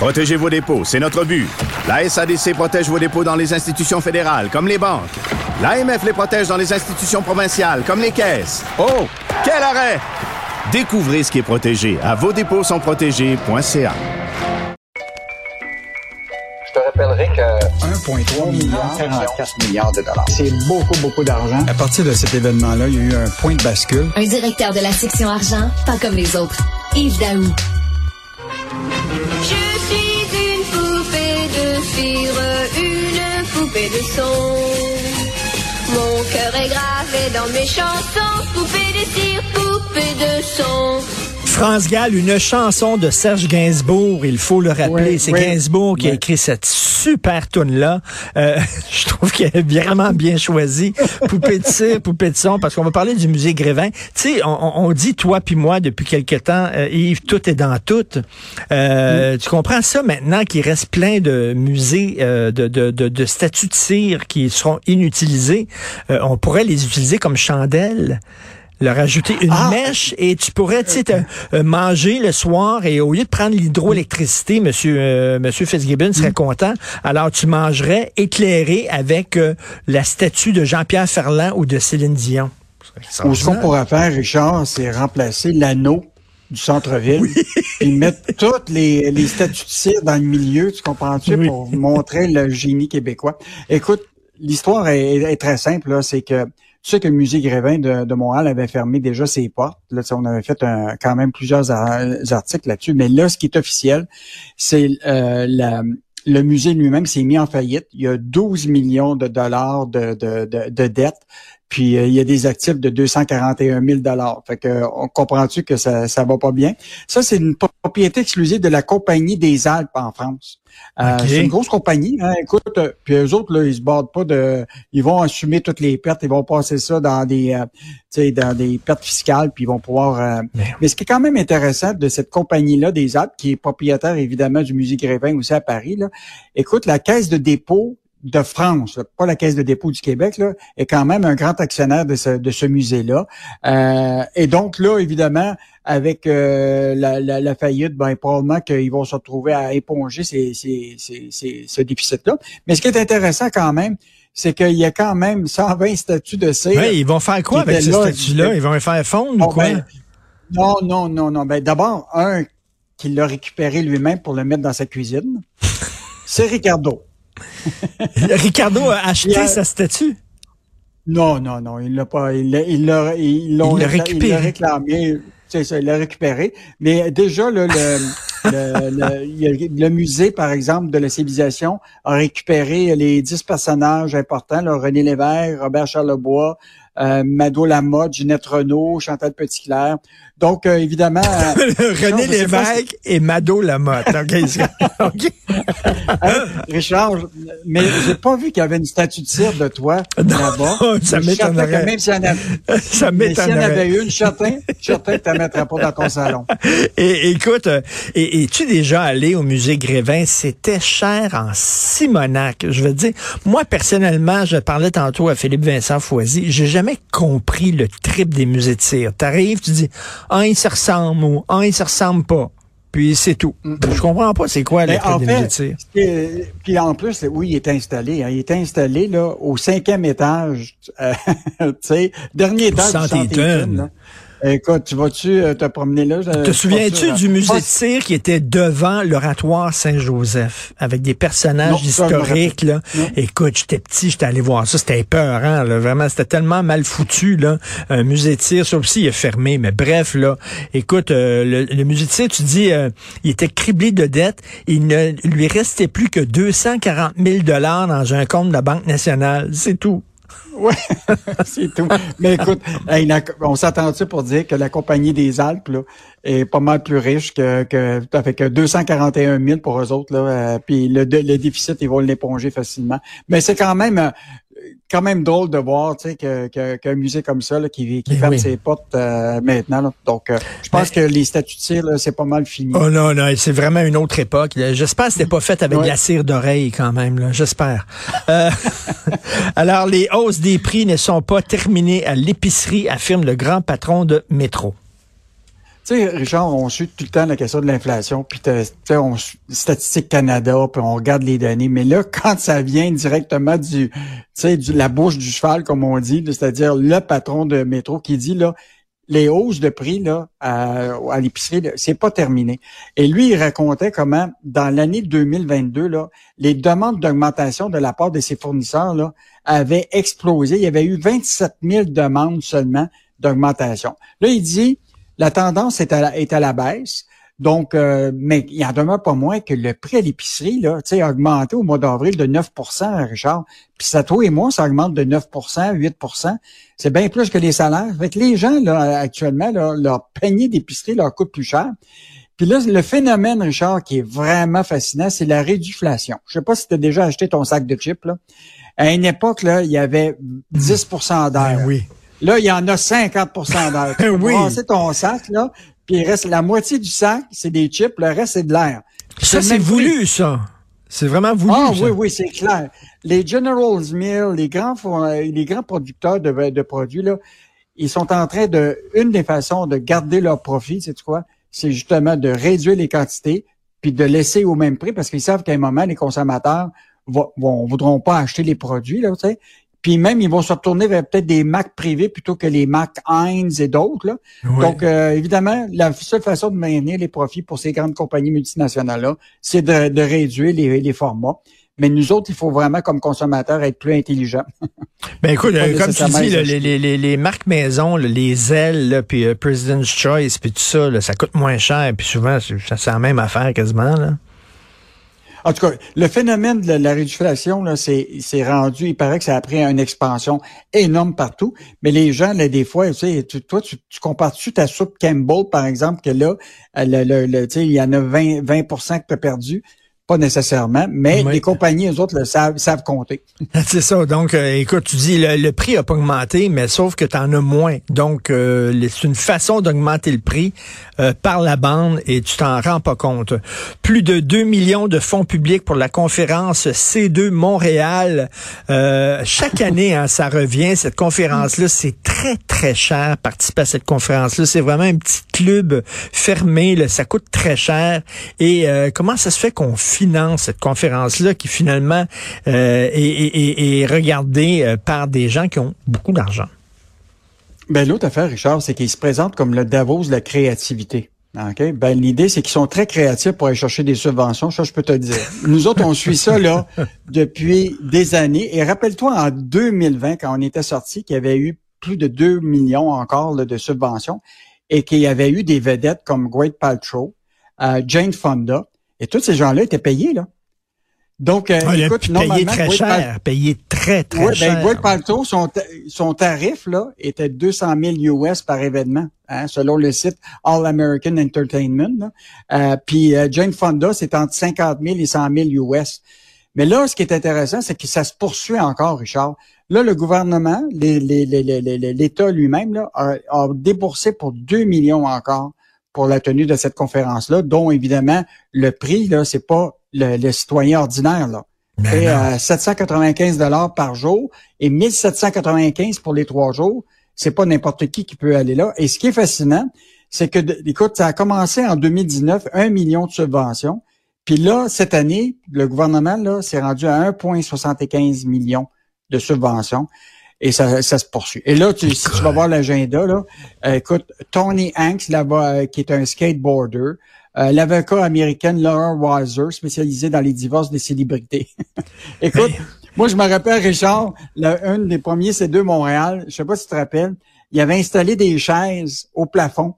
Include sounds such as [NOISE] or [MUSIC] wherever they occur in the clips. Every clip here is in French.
Protégez vos dépôts, c'est notre but. La SADC protège vos dépôts dans les institutions fédérales, comme les banques. L'AMF les protège dans les institutions provinciales, comme les caisses. Oh, quel arrêt! Découvrez ce qui est protégé à vos dépôts sont protégés.ca. Je te rappellerai que 1,3 milliard, 44 milliards de dollars. c'est beaucoup, beaucoup d'argent. À partir de cet événement-là, il y a eu un point de bascule. Un directeur de la section argent, pas comme les autres. Yves Daou. Je suis une poupée de cire, une poupée de son. Mon cœur est gravé dans mes chansons, poupée de cire, poupée de son. France Gall, une chanson de Serge Gainsbourg, il faut le rappeler. C'est. Gainsbourg qui a écrit cette super tune là [LAUGHS] je trouve qu'elle est vraiment bien choisie. Poupée de cire, poupée de son, parce qu'on va parler du musée Grévin. Tu sais, on, on- dit, toi puis moi, depuis quelque temps, euh, Yves, tout est dans tout. Euh, Tu comprends ça maintenant qu'il reste plein de musées euh, de, de, de, de statues de cire qui seront inutilisés. Euh, on pourrait les utiliser comme chandelles leur ajouter une Ah! mèche et tu pourrais tu sais, euh, manger le soir et au lieu de prendre l'hydroélectricité, monsieur euh, monsieur Fitzgibbon Mm. serait content. Alors tu mangerais éclairé avec euh, la statue de Jean-Pierre Ferland ou de Céline Dion. Ou ce qu'on pourrait faire, Richard, c'est remplacer l'anneau du centre-ville, puis [LAUGHS] mettre toutes les, les statues de cire dans le milieu, tu comprends-tu, Oui. pour montrer le génie québécois. Écoute, l'histoire est, est très simple, là, c'est que tu sais que le musée Grévin de, Montréal avait fermé déjà ses portes. On avait fait quand même plusieurs ar- articles là-dessus. Mais là, ce qui est officiel, c'est euh, le musée lui-même s'est mis en faillite. Il y a 12 millions de dollars de, de, de, de dettes. Puis euh, il y a des actifs de 241 000 dollars. Fait que on comprend-tu que ça ça va pas bien? Ça c'est une propriété exclusive de la compagnie des Alpes en France. Euh. C'est une grosse compagnie. Hein, écoute, euh, puis eux autres là, ils se bordent pas de, ils vont assumer toutes les pertes, ils vont passer ça dans des, euh, tu sais, dans des pertes fiscales, puis ils vont pouvoir. euh, Mais- mais ce qui est quand même intéressant de cette compagnie-là des Alpes, qui est propriétaire évidemment du musée Grévin aussi à Paris, là, écoute, la caisse de dépôt de France, pas la caisse de dépôt du Québec, là, est quand même un grand actionnaire de ce, de ce musée-là. Euh, et donc là, évidemment, avec euh, la, la, la faillite, ben probablement qu'ils vont se retrouver à éponger ces, ces, ces, ces- ce déficit-là. Mais ce qui est intéressant quand même, c'est qu'il y a quand même 120 statuts de cire. Ouais, ils vont faire quoi avec ces était là, statues-là? qui- Ils vont les faire fondre Bon, ou quoi? ben, non, non, non, non. Ben, d'abord, un qu'il l'a récupéré lui-même pour le mettre dans sa cuisine, [LAUGHS] c'est Ricardo. [LAUGHS] Ricardo a acheté Il a- sa statue? Non, non, non, il l'a pas. Il l'a, il l'a, Il Il récupéré. l'a réclamé. C'est ça, il l'a récupéré. Mais déjà, là, le, le, le, il musée, par exemple, de la civilisation a récupéré les dix personnages importants, là, René Lévesque, Robert Charlebois, euh, Mado Lamotte, Ginette Renault, Chantal Petitclerc. Donc, euh, évidemment, euh, [LAUGHS] René si- Lévesque et Mado Lamotte. [LAUGHS] Hein, Richard, je- mais j'ai pas vu qu'il y avait une statue de cire de toi là-bas. [LAUGHS] ça m'étonnerait. Même s'il y en avait, Ça mais s'il y en m'étonnerait. avait une, je suis certain, je suis certain que tu ne mettrais pas dans ton salon. Et écoute, euh, et, es-tu déjà allé au musée Grévin? C'était cher en Simonac. Je veux dire, moi, personnellement, je parlais tantôt à Philippe Vincent Foisy, j'ai jamais compris le trip des musées de cire. T'arrives, tu dis, ah, il se ressemble ou, ah, il se ressemble pas. Puis c'est tout. Je comprends pas c'est quoi le Mais trip en des musées de fait, cire. euh, puis en plus, oui, il est installé. hein, il est installé là au cinquième étage. euh, [LAUGHS] tu sais, dernier étage. du Écoute, tu vas-tu euh, te promener là? Te souviens-tu sûr, du hein. musée de cire qui était devant l'oratoire Saint-Joseph, avec des personnages Non, historiques, là? Non. Écoute, j'étais petit, j'étais allé voir ça, c'était épeurant, là. Vraiment, c'était tellement mal foutu, là. Un musée de cire, ça aussi, il est fermé, mais bref, là. Écoute, euh, le, le musée de cire, tu dis, euh, il était criblé de dettes. Il ne lui restait plus que 240 000 dollars dans un compte de la Banque nationale. C'est tout. Oui, [LAUGHS] c'est tout. Mais écoute, on s'attend-tu pour dire que la compagnie des Alpes là, est pas mal plus riche que, que avec 241 000 pour eux autres. Là, euh, puis le, le déficit, ils vont l'éponger facilement. Mais c'est quand même euh, quand même drôle de voir tu sais, que, qu'un musée comme ça là, qui, qui Mais ferme oui. ses portes euh, maintenant. là. Donc, euh, je pense que les statuts de cire, c'est pas mal fini. Oh non, non, c'est vraiment une autre époque. là. J'espère que c'était pas fait avec Ouais. de la cire d'oreille quand même. J'espère. Euh, [LAUGHS] alors, les hausses des prix ne sont pas terminées à l'épicerie, affirme le grand patron de Métro. Tu sais, Richard, on suit tout le temps la question de l'inflation, puis on Statistique Canada, puis on regarde les données, mais là, [LAUGHS] quand ça vient directement du, tu sais, de la bouche du cheval, comme on dit, c'est-à-dire le patron de métro qui dit là, les hausses de prix là à, à l'épicerie, c'est pas terminé. Et lui, il racontait comment dans l'année 2022 là, les demandes d'augmentation de la part de ses fournisseurs là avaient explosé. Il y avait eu 27 000 demandes seulement d'augmentation. Là, il dit la tendance est à la, est à la baisse. Donc, euh, mais il en demeure pas moins que le prix à l'épicerie, là, tu sais, a augmenté au mois d'avril de 9% Richard. Puis ça, toi et moi, ça augmente de 9% 8% C'est bien plus que les salaires. Fait que les gens, là, actuellement, là, leur panier d'épicerie leur coûte plus cher. Puis là, le phénomène, Richard, qui est vraiment fascinant, c'est la réduflation. Je sais pas si tu as déjà acheté ton sac de chips, là. À une époque, là, il y avait 10% d'air. Ben oui. Là, il y en a 50% d'air. Tu Oui. brasser ton sac, là, puis il reste la moitié du sac, c'est des chips, le reste, c'est de l'air. Ça, c'est prix. voulu, ça. C'est vraiment voulu. Ah ça. oui, oui, c'est clair. Les General Mills, les grands, euh, les grands producteurs de, de produits, là, ils sont en train de, une des façons de garder leur profit, c'est quoi? C'est justement de réduire les quantités puis de laisser au même prix parce qu'ils savent qu'à un moment, les consommateurs vont, vont- voudront pas acheter les produits, là, tu sais. Puis même, ils vont se retourner vers peut-être des marques privées plutôt que les marques Heinz et d'autres, là. Oui. Donc, euh, évidemment, la seule façon de maintenir les profits pour ces grandes compagnies multinationales-là, c'est de, de réduire les, les formats. Mais nous autres, il faut vraiment, comme consommateurs, être plus intelligents. [LAUGHS] Ben écoute, euh, comme tu dis, les là, les, les, les, marques maison, là, les ailes, là, puis euh, President's Choice, puis tout ça, là, ça coûte moins cher, puis souvent, c'est la même affaire quasiment. Là. En tout cas, le phénomène de la réduflation, là, c'est, c'est rendu, il paraît que ça a pris une expansion énorme partout. Mais les gens, là, des fois, tu sais, tu- toi, tu, tu compares-tu ta soupe Campbell, par exemple, que là, euh, le, le, le- tu sais, il y en a 20, 20% que tu as perdu? Pas nécessairement, mais Oui. les compagnies, eux autres, le savent, savent compter. [LAUGHS] C'est ça. Donc, euh, écoute, tu dis, le, le prix a pas augmenté, mais sauf que tu en as moins. Donc, euh, c'est une façon d'augmenter le prix euh, par la bande et tu t'en rends pas compte. Plus de 2 millions de fonds publics pour la conférence C2 Montréal. Euh, chaque [LAUGHS] année, hein, ça revient. Cette conférence-là, c'est très, très cher participer à cette conférence-là. C'est vraiment un petit club fermé. là. Ça coûte très cher. Et euh, comment ça se fait qu'on finance cette conférence-là qui finalement euh, est, est- est- est regardée euh, par des gens qui ont beaucoup d'argent? Ben, l'autre affaire, Richard, c'est qu'ils se présentent comme le Davos de la créativité. OK? Ben, l'idée, c'est qu'ils sont très créatifs pour aller chercher des subventions. Ça, je peux te le dire. Nous autres, on suit ça, là, [LAUGHS] depuis des années. Et rappelle-toi, en 2020, quand on était sorti, qu'il y avait eu plus de 2 millions encore là, de subventions et qu'il y avait eu des vedettes comme Gwyneth Paltrow, euh, Jane Fonda. Et tous ces gens-là étaient payés, là. Donc, euh, Ah, écoute, payé normalement, très cher. Payé très, très oui, cher. ben, Gwyneth Paltrow, son, son tarif, là, était 200 000 US par événement, hein, selon le site All American Entertainment. Euh, puis euh, Jane Fonda, c'est entre 50 000 et 100 000 US. Mais là, ce qui est intéressant, c'est que ça se poursuit encore, Richard. Là, le gouvernement, les- les- les- les- les- l'État lui-même, là, a, a déboursé pour 2 millions encore pour la tenue de cette conférence-là, dont évidemment le prix, là, c'est pas le, le citoyen ordinaire, là. C'est euh, 795 dollars par jour et 1795 pour les trois jours. C'est pas n'importe qui qui peut aller là. Et ce qui est fascinant, c'est que, écoute, ça a commencé en 2019, un million de subventions. Puis là, cette année, le gouvernement là s'est rendu à 1,75 millions de subventions. Et ça, ça se poursuit. Et là, tu, si tu vas voir l'agenda, là, euh, écoute, Tony Hanks, là-bas, euh, qui est un skateboarder, euh, l'avocat américaine Laura Weiser, spécialisée dans les divorces des célébrités. [LAUGHS] Écoute, moi, je me rappelle, Richard, le, un des premiers C2 Montréal, je sais pas si tu te rappelles, il avait installé des chaises au plafond.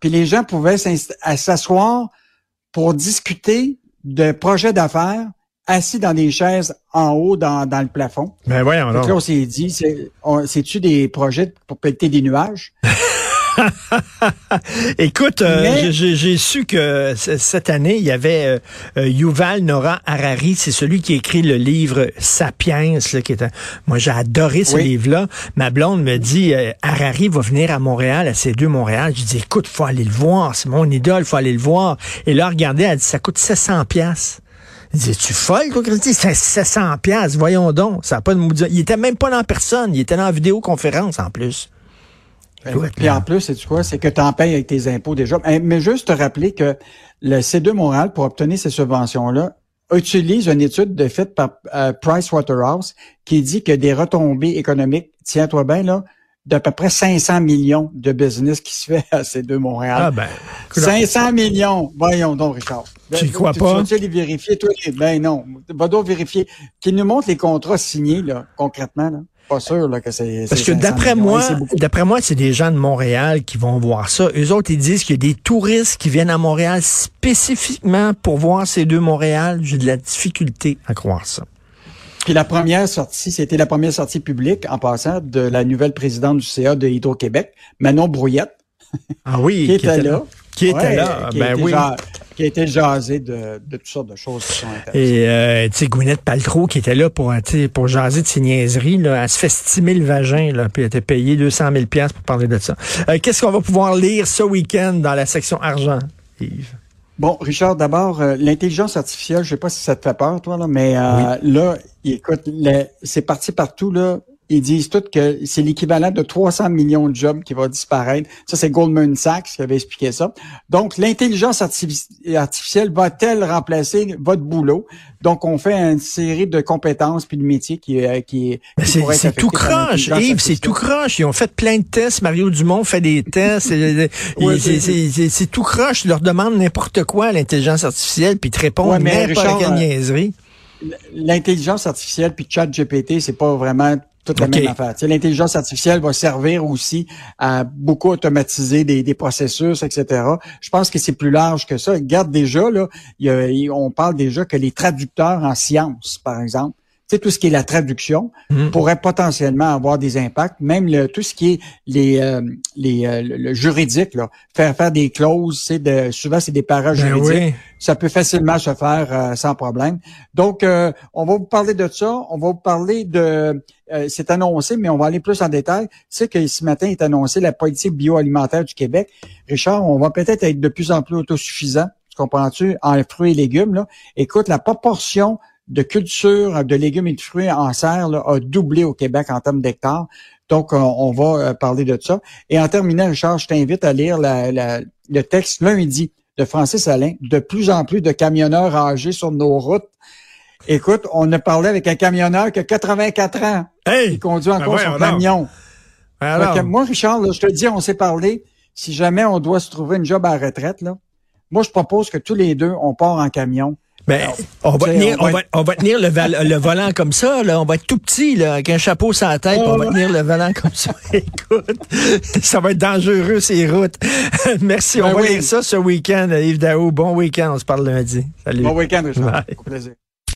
Puis les gens pouvaient s'asseoir pour discuter de projets d'affaires assis dans des chaises en haut dans, dans le plafond. Ben voyons là, on s'est dit, c'est-tu des projets pour péter des nuages? [LAUGHS] Écoute, euh, Mais- j'ai- su que cette année, il y avait euh, euh, Yuval Noah Harari, c'est celui qui a écrit le livre Sapiens, là, qui était, moi j'ai adoré ce Oui. livre-là. Ma blonde me dit, euh, Harari va venir à Montréal, à C2 Montréal. Je dis, écoute, faut aller le voir, c'est mon idole, faut aller le voir. Et là, regardez, elle dit, ça coûte 700 pièces. Je dis, tu folle, toi, Christy? C'est 700 pièces, voyons donc. Ça a pas de Il était même pas dans personne, il était dans la vidéoconférence en plus. Écoute, Puis là. en plus, c'est quoi? C'est que tu en payes avec tes impôts déjà. Mais, mais juste te rappeler que le C2 Montréal, pour obtenir ces subventions-là, utilise une étude de faite par euh, Pricewaterhouse qui dit que des retombées économiques, tiens-toi bien là, d'à peu près 500 millions de business qui se fait [LAUGHS] à C2 Montréal. Ah ben, écoute, 500 millions! Voyons donc, Richard. Tu y Ben, crois pas? Tu les vérifier, toi? les- Ben non. Va donc vérifier. Qu'ils nous montrent les contrats signés, là, concrètement, là. Pas sûr, là, que c'est... Parce que 500 d'après moi, d'après moi, c'est des gens de Montréal qui vont voir ça. Eux autres, ils disent qu'il y a des touristes qui viennent à Montréal spécifiquement pour voir ces deux Montréal. J'ai de la difficulté à croire ça. Puis la première sortie, c'était la première sortie publique, en passant, de la nouvelle présidente du CA de Hydro-Québec, Manon Brouillette, Ah oui, [LAUGHS] qui était là. Qui était Ouais, là, qui ben était oui. qui a été jasé de, de toutes sortes de choses qui sont intéressantes. Et euh, tu sais, Gwyneth Paltrow qui était là pour, tu sais, pour jaser de ses niaiseries, là, elle se fait stimer le vagin, là, puis elle était payée 200 000 pièces pour parler de ça. Euh, Qu'est-ce qu'on va pouvoir lire ce week-end dans la section argent, Yves? Bon, Richard, d'abord, euh, l'intelligence artificielle, je sais pas si ça te fait peur, toi, là, mais euh, là, écoute, le- c'est parti partout, là. Ils disent tous que c'est l'équivalent de 300 millions de jobs qui va disparaître. Ça, c'est Goldman Sachs qui avait expliqué ça. Donc, l'intelligence artifici- artificielle va-t-elle remplacer votre boulot? Donc, on fait une série de compétences puis de métiers qui, euh, qui, Ben, qui C'est être c'est tout croche, Yves, c'est tout croche. Ils ont fait plein de tests. Mario Dumont fait des tests. [LAUGHS] Ouais, c'est- tout croche. Ils leur demandent n'importe quoi à l'intelligence artificielle, puis ils te répondent Ouais, mais Richard, quelle euh, niaiserie. L'intelligence artificielle puis chat GPT, c'est pas vraiment toute la même affaire. L'intelligence artificielle va servir aussi à beaucoup automatiser des, des processus, etc. Je pense que c'est plus large que ça. Regarde déjà, là, y a- on parle déjà que les traducteurs en sciences, par exemple, tu sais, tout ce qui est la traduction Mhm. pourrait potentiellement avoir des impacts. Même le, tout ce qui est les, euh, les euh, le, juridique, là, faire faire des clauses, c'est de, souvent c'est des parages Ben juridiques oui. ça peut facilement se faire euh, sans problème. Donc, euh, on va vous parler de ça. On va vous parler de... euh, c'est annoncé, mais on va aller plus en détail. C'est que ce matin est annoncé la politique bioalimentaire du Québec. Richard, on va peut-être être de plus en plus autosuffisant. Tu comprends-tu? En fruits et légumes. Là. Écoute, la proportion de culture de légumes et de fruits en serre là, a doublé au Québec en termes d'hectares. Donc, on, on va euh, parler de ça. Et en terminant, Richard, je t'invite à lire la- la- le texte lundi de Francis Alain, de plus en plus de camionneurs âgés sur nos routes. Écoute, on a parlé avec un camionneur qui a 84 ans, Hey! qui conduit encore Ben son voyons camion. Alors, Fait que moi, Richard, là, je te dis, on s'est parlé. Si jamais on doit se trouver une job à la retraite, là, moi, je propose que tous les deux, on part en camion. On va tenir, on on va va, on va tenir le, val- le volant comme ça, là. On va être tout petit, là, avec un chapeau sur la tête, on va tenir le volant comme ça. [LAUGHS] Écoute, ça va être dangereux, ces routes. [LAUGHS] Merci. on Ben va oui. lire ça ce week-end, Yves Daou. Bon week-end. On se parle lundi. Salut. Bon week-end, Richard. Bye. Au plaisir.